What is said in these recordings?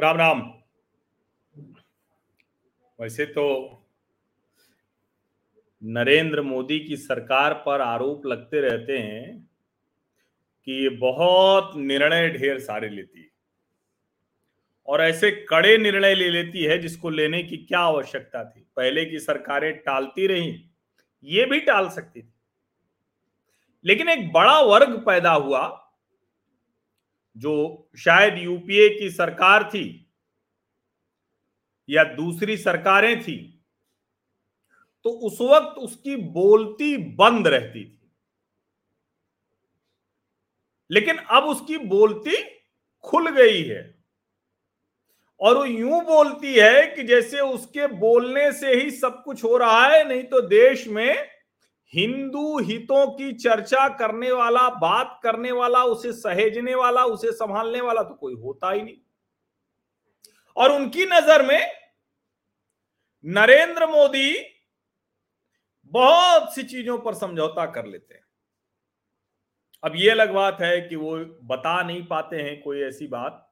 राम राम वैसे तो नरेंद्र मोदी की सरकार पर आरोप लगते रहते हैं कि ये बहुत निर्णय ढेर सारे लेती है। और ऐसे कड़े निर्णय ले लेती है जिसको लेने की क्या आवश्यकता थी। पहले की सरकारें टालती रही, ये भी टाल सकती थी। लेकिन एक बड़ा वर्ग पैदा हुआ जो शायद यूपीए की सरकार थी या दूसरी सरकारें थी तो उस वक्त उसकी बोलती बंद रहती थी। लेकिन अब उसकी बोलती खुल गई है। और वो यूँ बोलती है कि जैसे उसके बोलने से ही सब कुछ हो रहा है, नहीं तो देश में हिंदू हितों की चर्चा करने वाला, बात करने वाला, उसे सहेजने वाला, उसे संभालने वाला तो कोई होता ही नहीं। और उनकी नज़र में नरेंद्र मोदी बहुत सी चीज़ों पर समझौता कर लेते हैं। अब ये अलग बात है कि वो बता नहीं पाते हैं कोई ऐसी बात,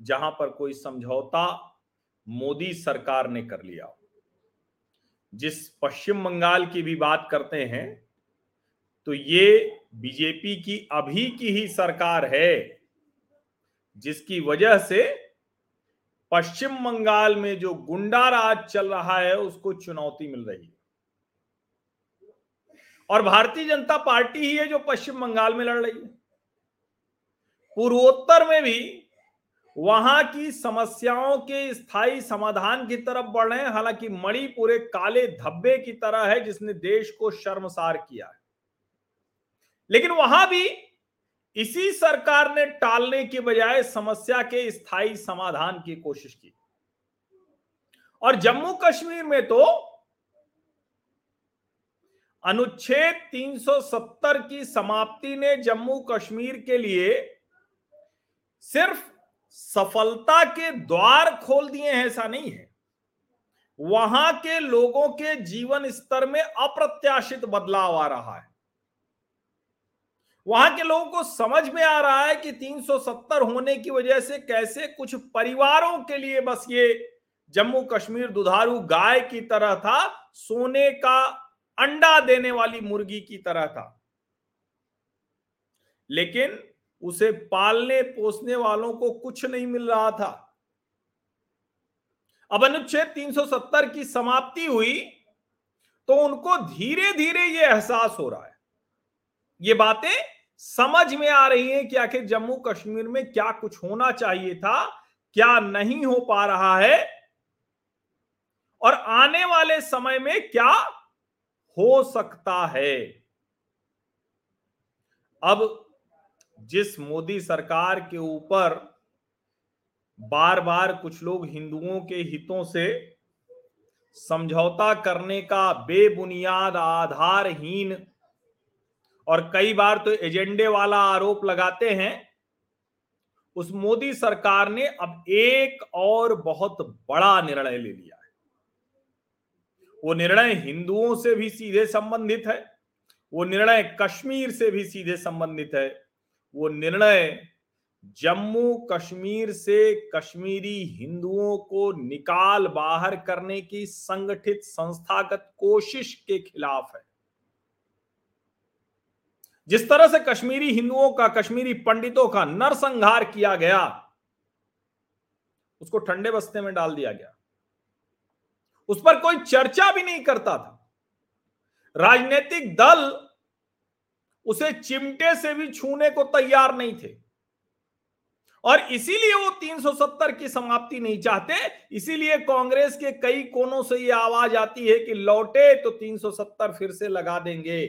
जहाँ पर कोई समझौता मोदी सरकार ने कर लिया जिस पश्चिम बंगाल की भी बात करते हैं तो ये बीजेपी की अभी की ही सरकार है, जिसकी वजह से पश्चिम बंगाल में जो गुंडा राज चल रहा है, उसको चुनौती मिल रही है। और भारतीय जनता पार्टी ही है जो पश्चिम बंगाल में लड़ रही है। पूर्वोत्तर में भी वहाँ की समस्याओं के स्थायी समाधान की तरफ़ बढ़। रहे हैं हालाँकि मणिपुर एक काले धब्बे की तरह है, जिसने देश को शर्मसार किया है। लेकिन वहाँ भी इसी सरकार ने टालने के बजाय समस्या के स्थायी समाधान की कोशिश की। और जम्मू कश्मीर में तो अनुच्छेद 370 की समाप्ति ने जम्मू कश्मीर के लिए सिर्फ़ सफलता के द्वार खोल दिए हैं, ऐसा नहीं है। वहाँ के लोगों के जीवन स्तर में अप्रत्याशित बदलाव आ रहा है। वहाँ के लोगों को समझ में आ रहा है कि 370 होने की वजह से कैसे कुछ परिवारों के लिए बस ये जम्मू कश्मीर दुधारू गाय की तरह था, सोने का अंडा देने वाली मुर्गी की तरह था। लेकिन उसे पालने पोसने वालों को कुछ नहीं मिल रहा था। अब अनुच्छेद 370 की समाप्ति हुई तो उनको धीरे धीरे यह एहसास हो रहा है। ये बातें समझ में आ रही हैं कि आखिर जम्मू कश्मीर में क्या कुछ होना चाहिए था, क्या नहीं हो पा रहा है, और आने वाले समय में क्या हो सकता है। अब जिस मोदी सरकार के ऊपर बार बार कुछ लोग हिंदुओं के हितों से समझौता करने का बेबुनियाद, आधारहीन और कई बार तो एजेंडे वाला आरोप लगाते हैं, उस मोदी सरकार ने अब एक और बहुत बड़ा निर्णय ले लिया है। वो निर्णय हिंदुओं से भी सीधे संबंधित है, वो निर्णय कश्मीर से भी सीधे संबंधित है वो निर्णय जम्मू कश्मीर से कश्मीरी हिंदुओं को निकाल बाहर करने की संगठित संस्थागत कोशिश के खिलाफ है। जिस तरह से कश्मीरी हिंदुओं का, कश्मीरी पंडितों का नरसंहार किया गया, उसको ठंडे बस्ते में डाल दिया गया। उस पर कोई चर्चा भी नहीं करता था। राजनीतिक दल उसे चिमटे से भी छूने को तैयार नहीं थे। और इसीलिए वो 370 की समाप्ति नहीं चाहते। इसीलिए कांग्रेस के कई कोनों से ये आवाज़ आती है कि लौटे तो 370 फिर से लगा देंगे।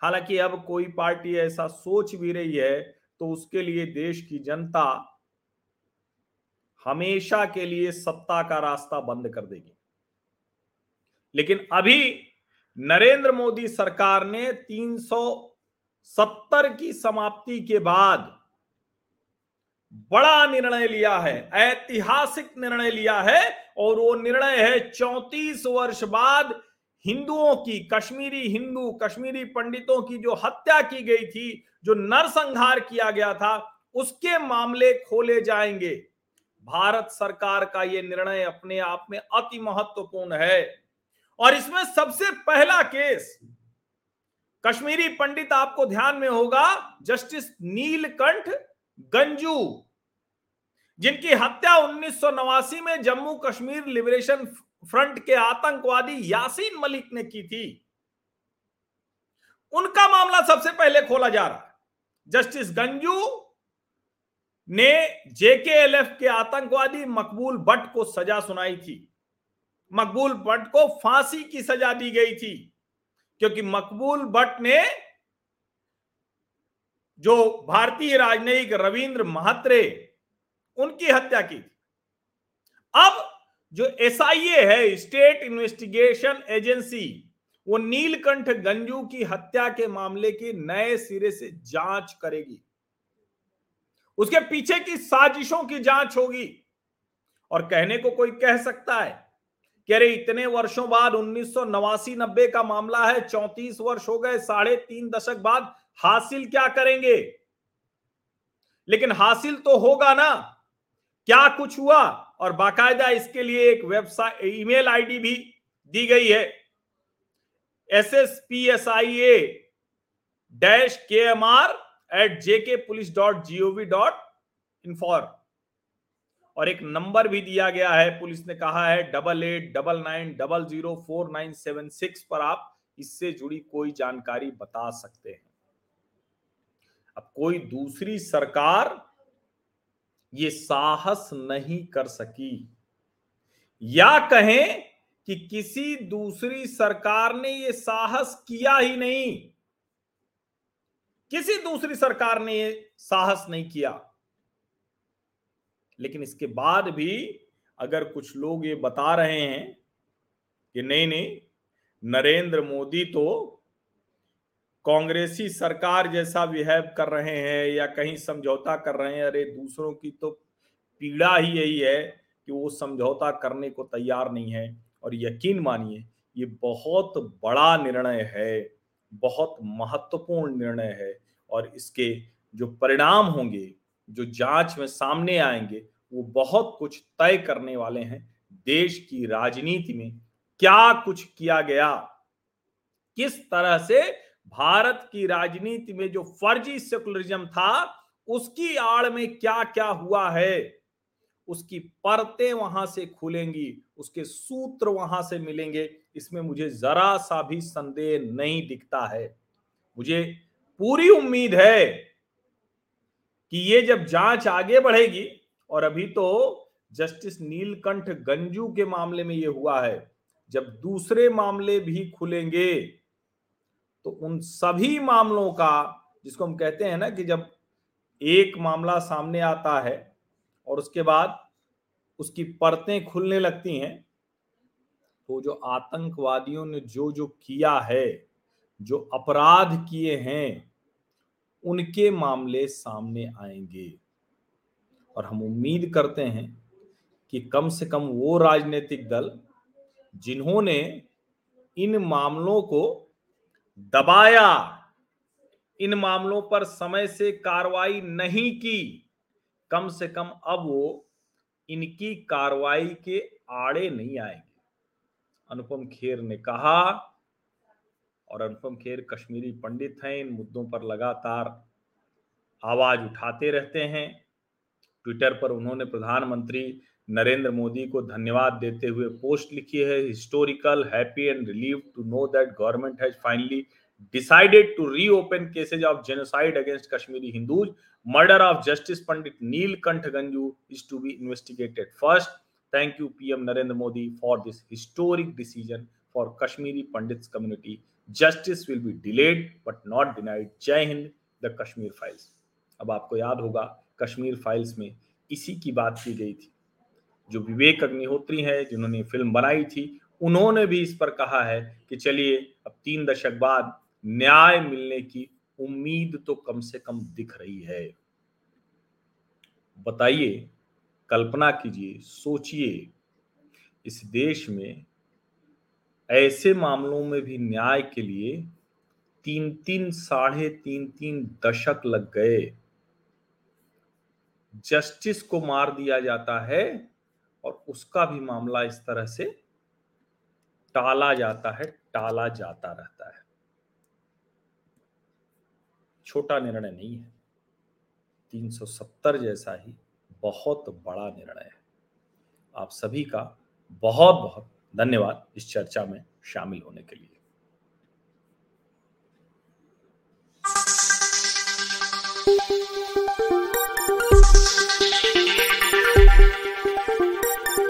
हालाँकि अब कोई पार्टी ऐसा सोच भी रही है तो उसके लिए देश की जनता हमेशा के लिए सत्ता का रास्ता बंद कर देगी। लेकिन अभी नरेंद्र मोदी सरकार ने 370 की समाप्ति के बाद बड़ा निर्णय लिया है, ऐतिहासिक निर्णय लिया है, और वो निर्णय है चौतीस वर्ष बाद हिंदुओं की, कश्मीरी हिंदू, कश्मीरी पंडितों की जो हत्या की गई थी, जो नरसंहार किया गया था, उसके मामले खोले जाएँगे। भारत सरकार का यह निर्णय अपने आप में अति महत्वपूर्ण है। और इसमें सबसे पहला केस, कश्मीरी पंडित आपको ध्यान में होगा, जस्टिस नीलकंठ गंजू, जिनकी हत्या उन्नीस सौ नवासी में जम्मू कश्मीर लिबरेशन फ्रंट के आतंकवादी यासीन मलिक ने की थी। उनका मामला सबसे पहले खोला जा रहा है। जस्टिस गंजू ने जेकेएलएफ के आतंकवादी मकबूल भट्ट को सजा सुनाई थी। मकबूल भट्ट को फांसी की सजा दी गई थी, क्योंकि मकबूल भट्ट ने जो भारतीय राजनयिक रविंद्र महात्रे, उनकी हत्या की अब जो एसआईए है, स्टेट इन्वेस्टिगेशन एजेंसी, वो नीलकंठ गंजू की हत्या के मामले की नए सिरे से जाँच करेगी। उसके पीछे की साजिशों की जाँच होगी, और कहने को कोई कह सकता है कि अरे इतने वर्षों बाद उन्नीस सौ नवासी नब्बे का मामला है, चौतीस वर्ष हो गए, साढ़े तीन दशक बाद हासिल क्या करेंगे? लेकिन हासिल तो होगा ना। क्या कुछ हुआ? और बाकायदा इसके लिए एक वेबसाइट, ईमेल आईडी भी दी गई है। S S P S I A dash K M R at JK police dot GOV dot inform और एक नंबर भी दिया गया है। पुलिस ने कहा है double eight, double nine, double zero, four nine seven six पर आप इससे जुड़ी कोई जानकारी बता सकते हैं। अब कोई दूसरी सरकार ये साहस नहीं कर सकी। या कहें कि किसी दूसरी सरकार ने ये साहस किया ही नहीं। किसी दूसरी सरकार ने ये साहस नहीं किया। लेकिन इसके बाद भी अगर कुछ लोग ये बता रहे हैं कि नहीं नहीं, नरेंद्र मोदी तो कांग्रेसी सरकार जैसा बिहेव कर रहे हैं या कहीं समझौता कर रहे हैं, अरे दूसरों की तो पीड़ा ही यही है कि वो समझौता करने को तैयार नहीं है। और यकीन मानिए, ये बहुत बड़ा निर्णय है, बहुत महत्वपूर्ण निर्णय है और इसके जो परिणाम होंगे जो जाँच में सामने आएँगे, वो बहुत कुछ तय करने वाले हैं देश की राजनीति में। क्या कुछ किया गया? किस तरह से भारत की राजनीति में जो फर्जी सेकुलरिज्म था, उसकी आड़ में क्या क्या हुआ है? उसकी परतें वहाँ से खुलेंगी, उसके सूत्र वहाँ से मिलेंगे। इसमें मुझे जरा सा भी संदेह नहीं दिखता है। मुझे पूरी उम्मीद है कि ये जब जाँच आगे बढ़ेगी, और अभी तो जस्टिस नीलकंठ गंजू के मामले में ये हुआ है, जब दूसरे मामले भी खुलेंगे तो उन सभी मामलों का, जिसको हम कहते हैं ना कि जब एक मामला सामने आता है, और उसके बाद उसकी परतें खुलने लगती हैं तो जो आतंकवादियों ने जो जो किया है, जो अपराध किए हैं उनके मामले सामने आएँगे। और हम उम्मीद करते हैं कि कम से कम वो राजनीतिक दल जिन्होंने इन मामलों को दबाया, इन मामलों पर समय से कार्रवाई नहीं की, कम से कम अब वो इनकी कार्रवाई के आड़े नहीं आएँगे। अनुपम खेर ने कहा और अनुपम खेर कश्मीरी पंडित हैं। इन मुद्दों पर लगातार आवाज़ उठाते रहते हैं। ट्विटर पर उन्होंने प्रधानमंत्री नरेंद्र मोदी को धन्यवाद देते हुए पोस्ट लिखी है historical happy and relieved to know that government has finally decided to reopen cases of genocide against Kashmiri Hindus murder of justice Pandit Neelkanth Ganjoo is to be investigated first thank you PM Narendra Modi for this historic decision for Kashmiri Pandit community Justice will be delayed but not denied. Jai Hind, the Kashmir Files. अब आपको याद होगा Kashmir files में इसी की बात की गई थी जो विवेक अग्निहोत्री है जिन्होंने फ़िल्म बनाई थी उन्होंने भी इस पर कहा है कि चलिए अब तीन दशक बाद न्याय मिलने की उम्मीद तो कम से कम दिख रही है बताइए कल्पना कीजिए सोचिए इस देश में ऐसे मामलों में भी न्याय के लिए तीन तीन साढ़े तीन तीन दशक लग गए। जस्टिस को मार दिया जाता है और उसका भी मामला इस तरह से टाला जाता है, टाला जाता रहता है। छोटा निर्णय नहीं है। 370 जैसा ही बहुत बड़ा निर्णय है। आप सभी का बहुत बहुत धन्यवाद इस चर्चा में शामिल होने के लिए।